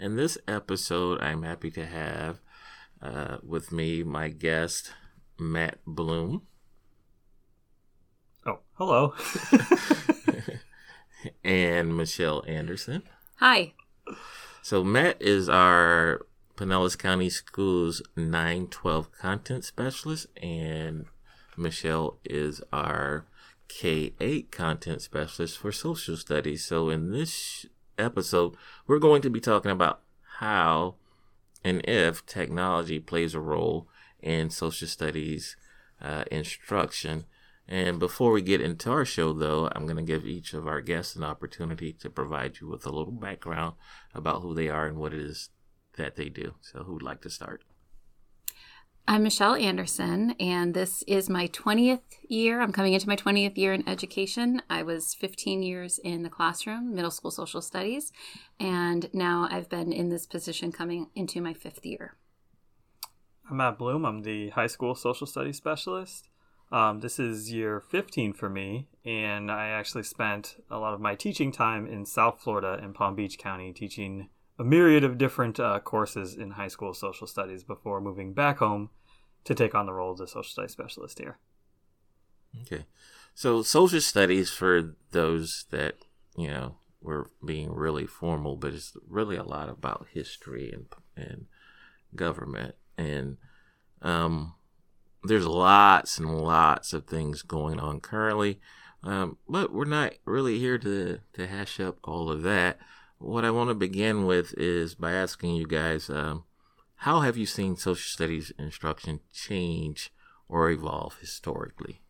In this episode, I'm happy to have uh, with me my guest, Matt Bloom. Oh, hello. and Michelle Anderson. Hi. So, Matt is our Pinellas County Schools 912 content specialist, and Michelle is our K 8 content specialist for social studies. So, in this episode, we're going to be talking about how and if technology plays a role in social studies uh, instruction. And before we get into our show, though, I'm going to give each of our guests an opportunity to provide you with a little background about who they are and what it is that they do. So, who would like to start? I'm Michelle Anderson, and this is my 20th year. I'm coming into my 20th year in education. I was 15 years in the classroom, middle school social studies, and now I've been in this position coming into my fifth year. I'm Matt Bloom. I'm the high school social studies specialist. Um, this is year 15 for me, and I actually spent a lot of my teaching time in South Florida in Palm Beach County teaching a myriad of different uh, courses in high school social studies before moving back home to take on the role of a social studies specialist here. Okay. So, social studies, for those that, you know, were being really formal, but it's really a lot about history and, and government. And um, there's lots and lots of things going on currently. Um, but we're not really here to, to hash up all of that. What I want to begin with is by asking you guys um, how have you seen social studies instruction change or evolve historically?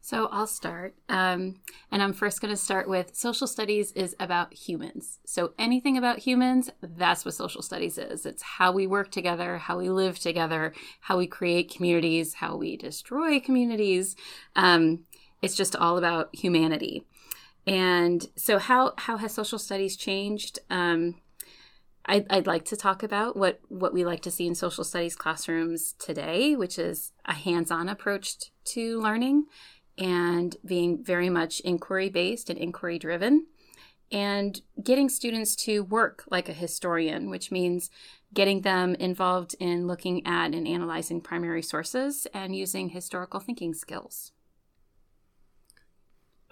So I'll start. Um, and I'm first going to start with social studies is about humans. So anything about humans, that's what social studies is. It's how we work together, how we live together, how we create communities, how we destroy communities. Um, it's just all about humanity. And so, how how has social studies changed? Um, I'd, I'd like to talk about what what we like to see in social studies classrooms today, which is a hands-on approach to learning and being very much inquiry based and inquiry driven and getting students to work like a historian, which means getting them involved in looking at and analyzing primary sources and using historical thinking skills.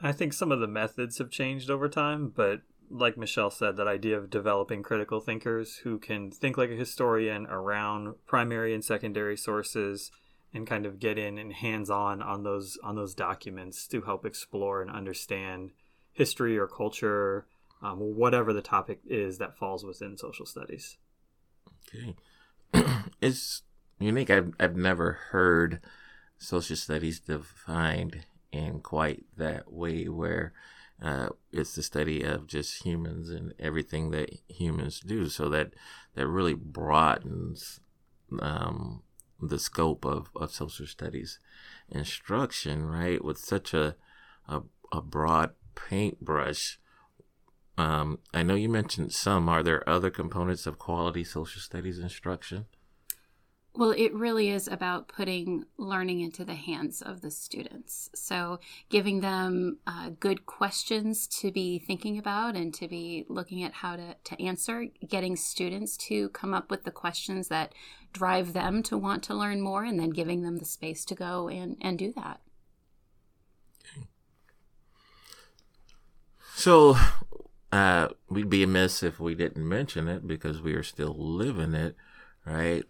I think some of the methods have changed over time, but like Michelle said, that idea of developing critical thinkers who can think like a historian around primary and secondary sources and kind of get in and hands on on those on those documents to help explore and understand history or culture, um, whatever the topic is that falls within social studies. Okay, it's unique. I've I've never heard social studies defined in quite that way where uh, it's the study of just humans and everything that humans do. So that that really broadens um, the scope of, of social studies instruction, right? With such a a, a broad paintbrush. Um, I know you mentioned some. Are there other components of quality social studies instruction? Well, it really is about putting learning into the hands of the students. So, giving them uh, good questions to be thinking about and to be looking at how to, to answer, getting students to come up with the questions that drive them to want to learn more, and then giving them the space to go and, and do that. So, uh, we'd be amiss if we didn't mention it because we are still living it, right?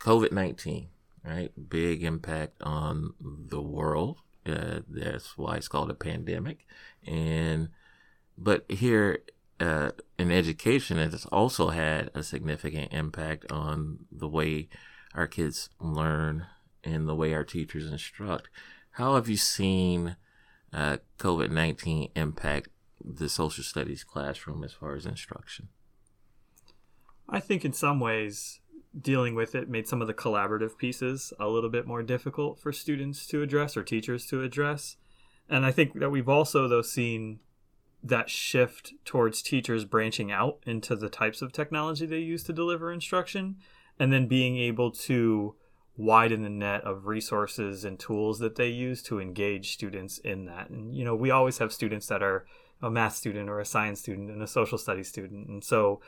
COVID 19, right? Big impact on the world. Uh, that's why it's called a pandemic. And, but here uh, in education, it has also had a significant impact on the way our kids learn and the way our teachers instruct. How have you seen uh, COVID 19 impact the social studies classroom as far as instruction? I think in some ways, dealing with it made some of the collaborative pieces a little bit more difficult for students to address or teachers to address. And I think that we've also, though, seen that shift towards teachers branching out into the types of technology they use to deliver instruction and then being able to widen the net of resources and tools that they use to engage students in that. And, you know, we always have students that are a math student or a science student and a social studies student. And so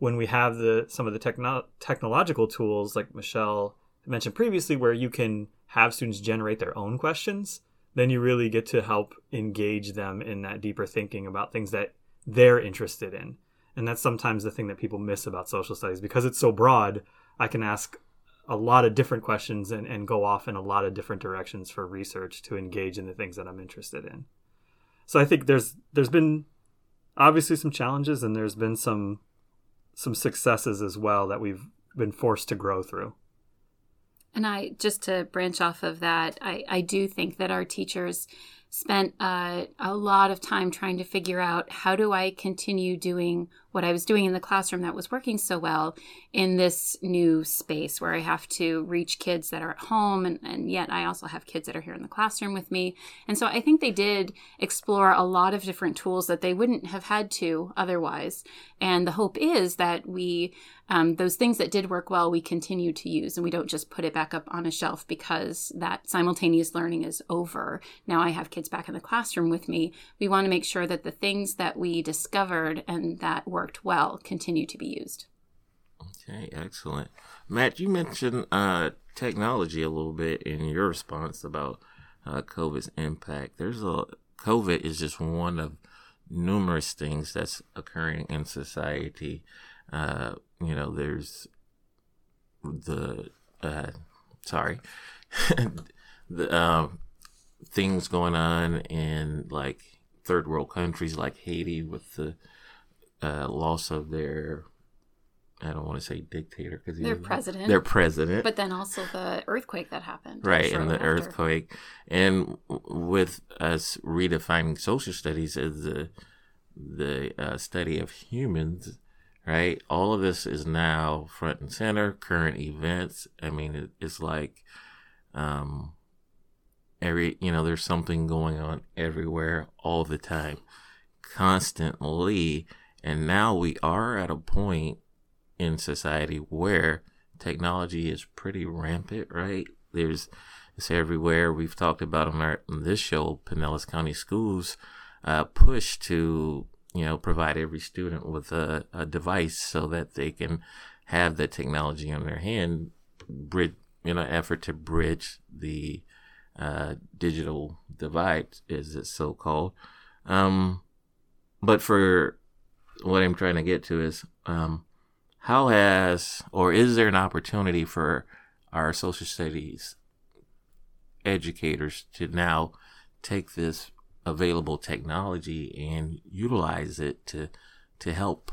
when we have the some of the techno- technological tools like Michelle mentioned previously where you can have students generate their own questions, then you really get to help engage them in that deeper thinking about things that they're interested in. And that's sometimes the thing that people miss about social studies because it's so broad. I can ask a lot of different questions and, and go off in a lot of different directions for research to engage in the things that I'm interested in. So I think there's there's been obviously some challenges and there's been some some successes as well that we've been forced to grow through. And I just to branch off of that, I, I do think that our teachers spent uh, a lot of time trying to figure out how do I continue doing what I was doing in the classroom that was working so well in this new space where I have to reach kids that are at home and, and yet I also have kids that are here in the classroom with me. And so I think they did explore a lot of different tools that they wouldn't have had to otherwise. And the hope is that we, um, those things that did work well, we continue to use and we don't just put it back up on a shelf because that simultaneous learning is over. Now I have kids back in the classroom with me. We want to make sure that the things that we discovered and that were worked well continue to be used. Okay, excellent. Matt, you mentioned uh, technology a little bit in your response about uh, COVID's impact. There's a COVID is just one of numerous things that's occurring in society. Uh, you know, there's the uh, sorry, the um, things going on in like third world countries like Haiti with the uh, loss of their I don't want to say dictator because their president. Their president. But then also the earthquake that happened. Right, and the after. earthquake, and with us redefining social studies as the the uh, study of humans, right? All of this is now front and center. Current events. I mean, it, it's like, um, every you know, there's something going on everywhere all the time, constantly and now we are at a point in society where technology is pretty rampant, right? There's it's everywhere. We've talked about on, our, on this show, Pinellas County Schools uh, push to you know provide every student with a, a device so that they can have the technology in their hand, bridge, in an effort to bridge the uh, digital divide, as it's so called. Um, but for what I'm trying to get to is um, how has or is there an opportunity for our social studies educators to now take this available technology and utilize it to to help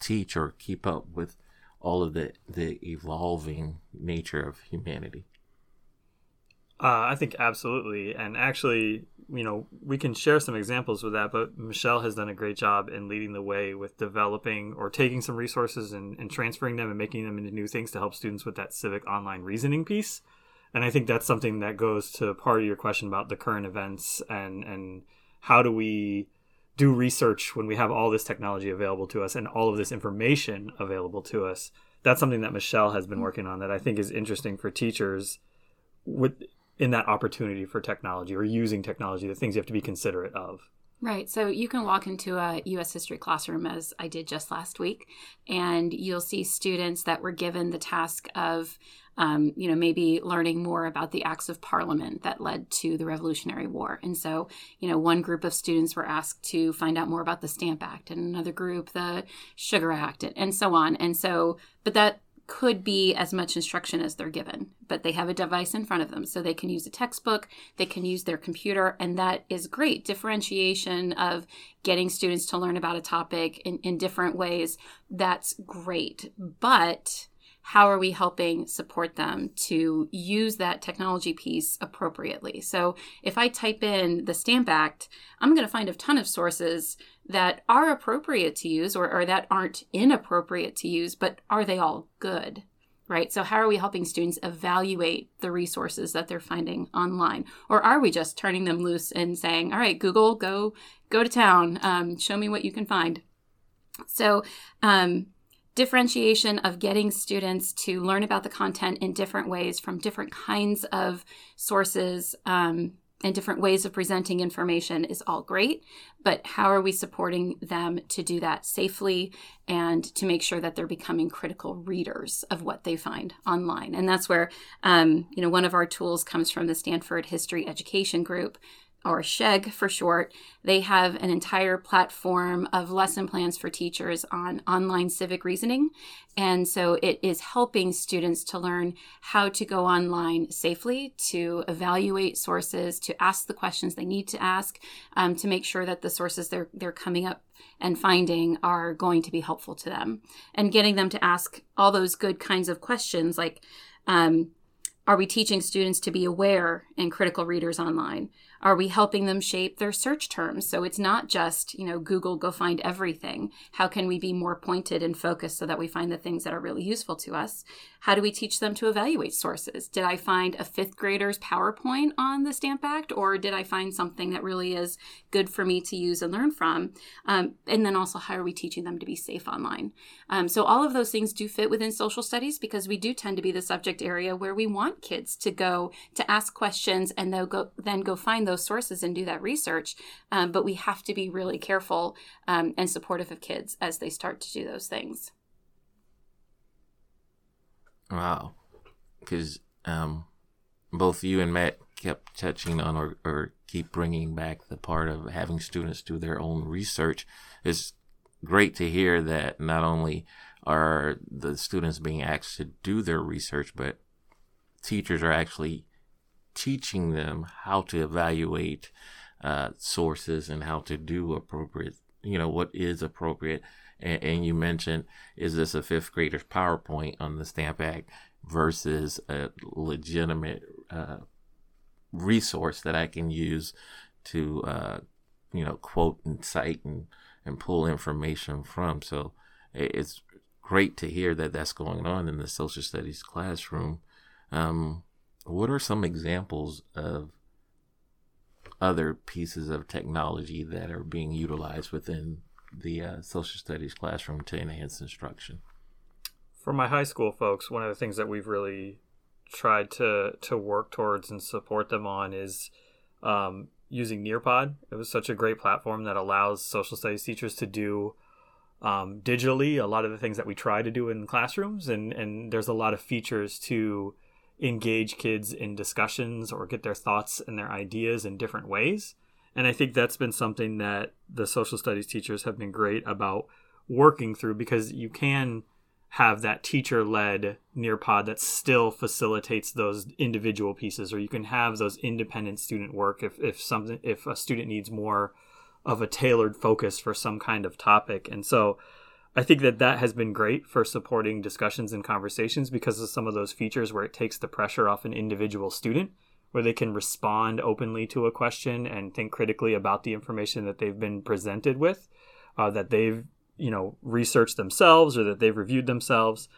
teach or keep up with all of the the evolving nature of humanity? Uh, I think absolutely, and actually, you know, we can share some examples with that. But Michelle has done a great job in leading the way with developing or taking some resources and, and transferring them and making them into new things to help students with that civic online reasoning piece. And I think that's something that goes to part of your question about the current events and and how do we do research when we have all this technology available to us and all of this information available to us. That's something that Michelle has been working on that I think is interesting for teachers with in that opportunity for technology or using technology, the things you have to be considerate of. Right. So you can walk into a U.S. history classroom, as I did just last week, and you'll see students that were given the task of, um, you know, maybe learning more about the acts of parliament that led to the Revolutionary War. And so, you know, one group of students were asked to find out more about the Stamp Act, and another group the Sugar Act, and so on. And so, but that could be as much instruction as they're given, but they have a device in front of them. So they can use a textbook, they can use their computer, and that is great. Differentiation of getting students to learn about a topic in, in different ways, that's great. But how are we helping support them to use that technology piece appropriately? So if I type in the Stamp Act, I'm going to find a ton of sources that are appropriate to use or, or that aren't inappropriate to use, but are they all good? Right. So, how are we helping students evaluate the resources that they're finding online, or are we just turning them loose and saying, "All right, Google, go go to town, um, show me what you can find"? So, um, differentiation of getting students to learn about the content in different ways from different kinds of sources um, and different ways of presenting information is all great, but how are we supporting them to do that safely and to make sure that they're becoming critical readers of what they find online? And that's where, um, you know, one of our tools comes from the Stanford History Education Group, or SHEG for short, they have an entire platform of lesson plans for teachers on online civic reasoning. And so it is helping students to learn how to go online safely, to evaluate sources, to ask the questions they need to ask, um, to make sure that the sources they're, they're coming up and finding are going to be helpful to them. And getting them to ask all those good kinds of questions like, um, are we teaching students to be aware and critical readers online? Are we helping them shape their search terms? So it's not just, you know, Google, go find everything. How can we be more pointed and focused so that we find the things that are really useful to us? How do we teach them to evaluate sources? Did I find a fifth grader's PowerPoint on the Stamp Act, or did I find something that really is good for me to use and learn from? Um, and then also, how are we teaching them to be safe online? Um, so all of those things do fit within social studies because we do tend to be the subject area where we want kids to go to ask questions and they'll go then go find those sources and do that research. Um, but we have to be really careful um, and supportive of kids as they start to do those things. Wow, because um, both you and Matt kept touching on or, or keep bringing back the part of having students do their own research. It's great to hear that not only are the students being asked to do their research, but teachers are actually teaching them how to evaluate uh, sources and how to do appropriate, you know, what is appropriate. And, and, you mentioned, is this a fifth grader's PowerPoint on the Stamp Act versus a legitimate uh, resource that I can use to, uh, you know, quote and cite and, and pull information from. So it's great to hear that that's going on in the social studies classroom. Um, what are some examples of other pieces of technology that are being utilized within the uh, social studies classroom to enhance instruction? For my high school folks, one of the things that we've really tried to to work towards and support them on is um, using Nearpod. It was such a great platform that allows social studies teachers to do um, digitally a lot of the things that we try to do in classrooms, and and there's a lot of features to engage kids in discussions or get their thoughts and their ideas in different ways. And I think that's been something that the social studies teachers have been great about working through because you can have that teacher led Nearpod that still facilitates those individual pieces, or you can have those independent student work if, if something if a student needs more of a tailored focus for some kind of topic. And so I think that that has been great for supporting discussions and conversations because of some of those features where it takes the pressure off an individual student, where they can respond openly to a question and think critically about the information that they've been presented with, uh, that they've you know researched themselves or that they've reviewed themselves,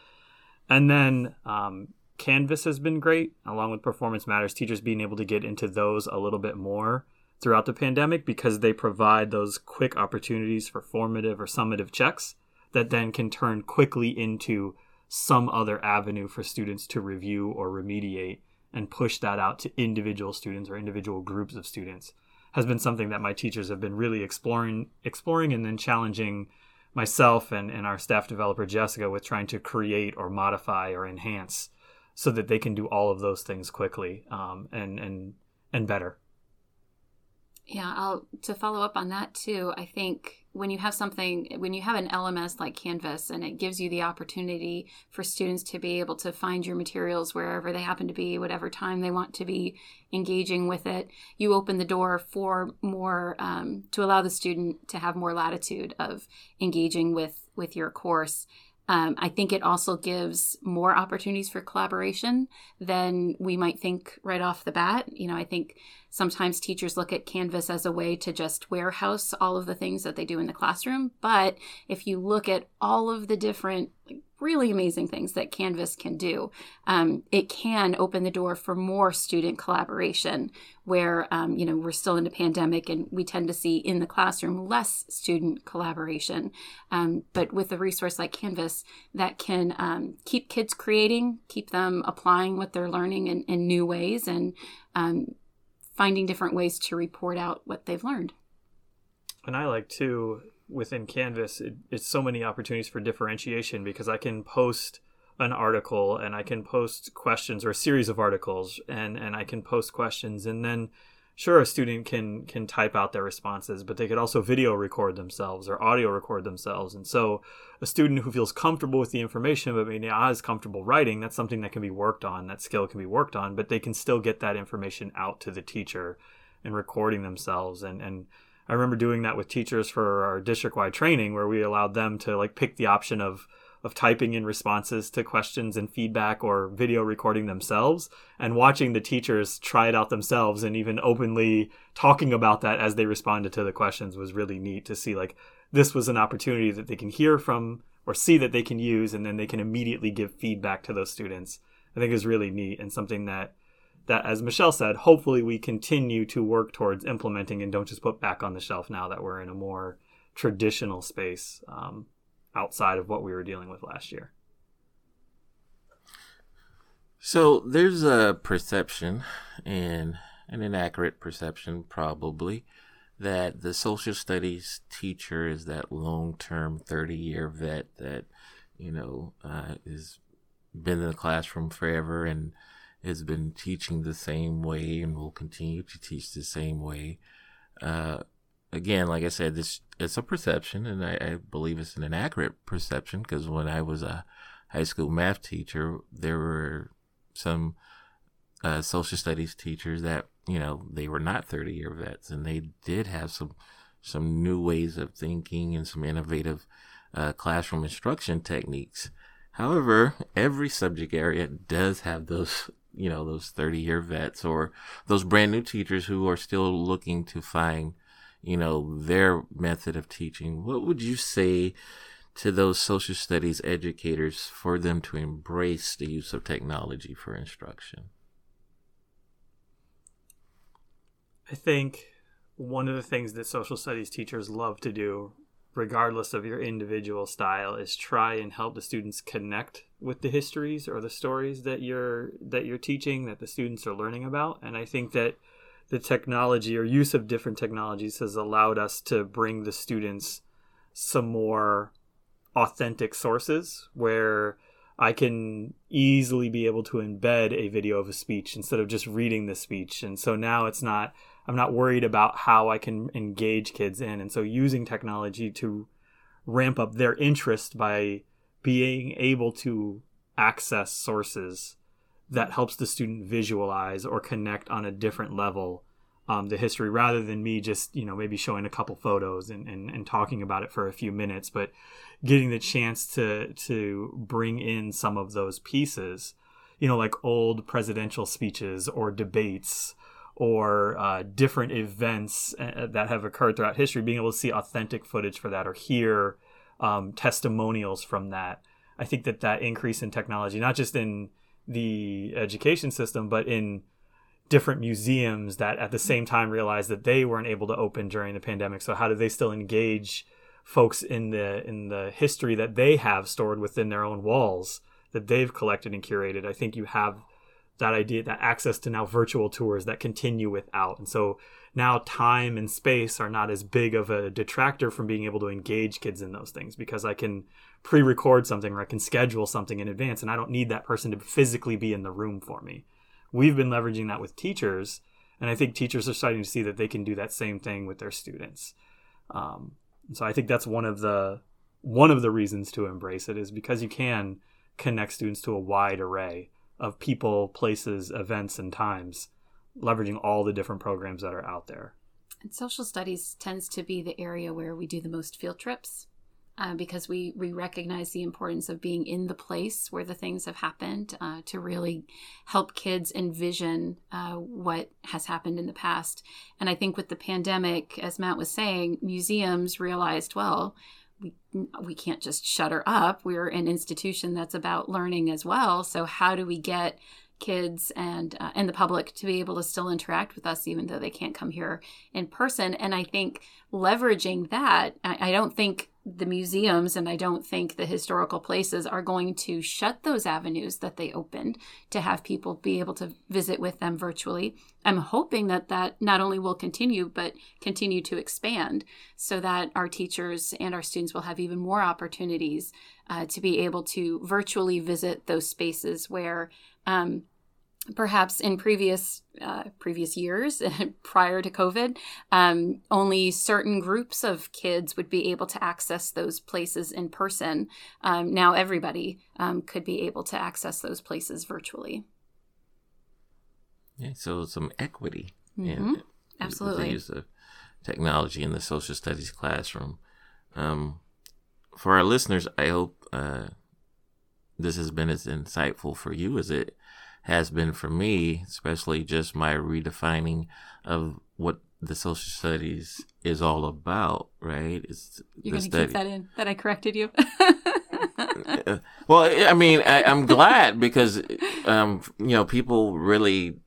and then um, Canvas has been great along with Performance Matters. Teachers being able to get into those a little bit more throughout the pandemic because they provide those quick opportunities for formative or summative checks that then can turn quickly into some other avenue for students to review or remediate and push that out to individual students or individual groups of students has been something that my teachers have been really exploring exploring and then challenging myself and, and our staff developer Jessica with trying to create or modify or enhance so that they can do all of those things quickly um, and and and better. Yeah, I'll to follow up on that too. I think when you have something when you have an lms like canvas and it gives you the opportunity for students to be able to find your materials wherever they happen to be whatever time they want to be engaging with it you open the door for more um, to allow the student to have more latitude of engaging with with your course um, I think it also gives more opportunities for collaboration than we might think right off the bat. You know, I think sometimes teachers look at Canvas as a way to just warehouse all of the things that they do in the classroom. But if you look at all of the different really amazing things that Canvas can do. Um, it can open the door for more student collaboration, where um, you know we're still in a pandemic and we tend to see in the classroom less student collaboration. Um, but with a resource like Canvas, that can um, keep kids creating, keep them applying what they're learning in, in new ways, and um, finding different ways to report out what they've learned. And I like too within Canvas, it, it's so many opportunities for differentiation because I can post an article and I can post questions or a series of articles and and I can post questions and then sure a student can can type out their responses but they could also video record themselves or audio record themselves. And so a student who feels comfortable with the information but maybe not as comfortable writing that's something that can be worked on that skill can be worked on but they can still get that information out to the teacher and recording themselves. And and I remember doing that with teachers for our district wide training where we allowed them to like pick the option of of typing in responses to questions and feedback or video recording themselves and watching the teachers try it out themselves and even openly talking about that as they responded to the questions was really neat to see like this was an opportunity that they can hear from or see that they can use and then they can immediately give feedback to those students. I think is really neat and something that that as michelle said hopefully we continue to work towards implementing and don't just put back on the shelf now that we're in a more traditional space um, outside of what we were dealing with last year. So there's a perception and an inaccurate perception probably that the social studies teacher is that long-term 30-year vet that you know uh, is been in the classroom forever and has been teaching the same way and will continue to teach the same way. Uh, again, like I said, this it's a perception, and I, I believe it's an inaccurate perception because when I was a high school math teacher, there were some uh, social studies teachers that you know they were not 30 year vets, and they did have some some new ways of thinking and some innovative uh, classroom instruction techniques. However, every subject area does have those you know those 30 year vets or those brand new teachers who are still looking to find you know, their method of teaching, what would you say to those social studies educators for them to embrace the use of technology for instruction? I think one of the things that social studies teachers love to do, regardless of your individual style, is try and help the students connect with the histories or the stories that you're that you're teaching that the students are learning about. And I think that the technology or use of different technologies has allowed us to bring the students some more authentic sources where I can easily be able to embed a video of a speech instead of just reading the speech. And so now it's not, I'm not worried about how I can engage kids in. And so using technology to ramp up their interest by being able to access sources that helps the student visualize or connect on a different level um, the history rather than me just you know maybe showing a couple photos and, and, and talking about it for a few minutes but getting the chance to to bring in some of those pieces you know like old presidential speeches or debates or uh, different events uh, that have occurred throughout history being able to see authentic footage for that or hear um, testimonials from that. I think that that increase in technology not just in the education system, but in different museums that at the mm-hmm. same time realized that they weren't able to open during the pandemic. So how do they still engage folks in the in the history that they have stored within their own walls that they've collected and curated? I think you have that idea that access to now virtual tours that continue without. And so now time and space are not as big of a detractor from being able to engage kids in those things because I can pre-record something or I can schedule something in advance and I don't need that person to physically be in the room for me. We've been leveraging that with teachers and I think teachers are starting to see that they can do that same thing with their students. Um, so I think that's one of the one of the reasons to embrace it is because you can connect students to a wide array of people, places, events, and times, leveraging all the different programs that are out there. And social studies tends to be the area where we do the most field trips uh, because we, we recognize the importance of being in the place where the things have happened uh, to really help kids envision uh, what has happened in the past. And I think with the pandemic, as Matt was saying, museums realized, well, we, we can't just shutter up. We're an institution that's about learning as well. So, how do we get kids and uh, and the public to be able to still interact with us even though they can't come here in person and i think leveraging that I, I, don't think the museums and I don't think the historical places are going to shut those avenues that they opened to have people be able to visit with them virtually. I'm hoping that that not only will continue, but continue to expand so that our teachers and our students will have even more opportunities uh, to be able to virtually visit those spaces where um, perhaps in previous uh, previous years prior to COVID, um, only certain groups of kids would be able to access those places in person. Um, now everybody um, could be able to access those places virtually. Yeah, so some equity. Mm-hmm. Absolutely. Use of technology in the social studies classroom. Um, for our listeners, I hope uh, this has been as insightful for you as it has been for me, especially just my redefining of what the social studies is all about, right? It's You're going to keep that in, that I corrected you. well, I mean, I, am glad because, um, you know, people really,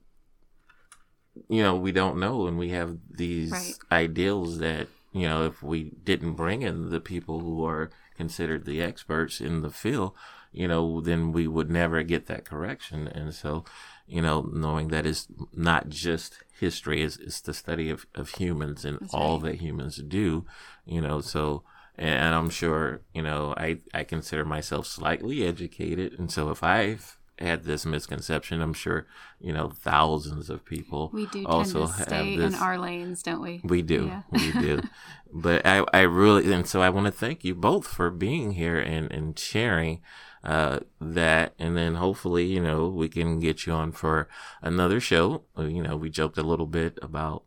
you know, we don't know and we have these right. ideals that, you know, if we didn't bring in the people who are considered the experts in the field, you know, then we would never get that correction. And so, you know, knowing that it's not just history, it's, it's the study of, of humans and That's all right. that humans do, you know, so, and I'm sure, you know, I, I consider myself slightly educated. And so if I've had this misconception, I'm sure, you know, thousands of people we do also tend to stay have this. in our lanes, don't we? We do. Yeah. We do. but I, I really, and so I want to thank you both for being here and, and sharing uh, that, and then hopefully, you know, we can get you on for another show. Uh, you know, we joked a little bit about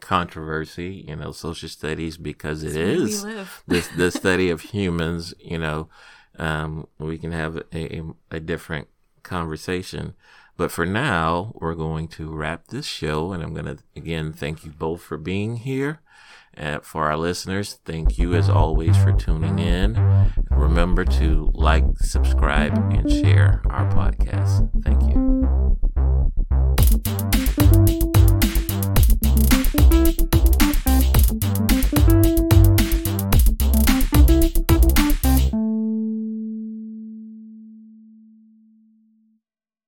controversy, you know, social studies because it is this the study of humans. You know, um, we can have a, a different conversation. But for now, we're going to wrap this show, and I'm going to again thank you both for being here. Uh, for our listeners, thank you as always for tuning in. Remember to like, subscribe, and share our podcast. Thank you.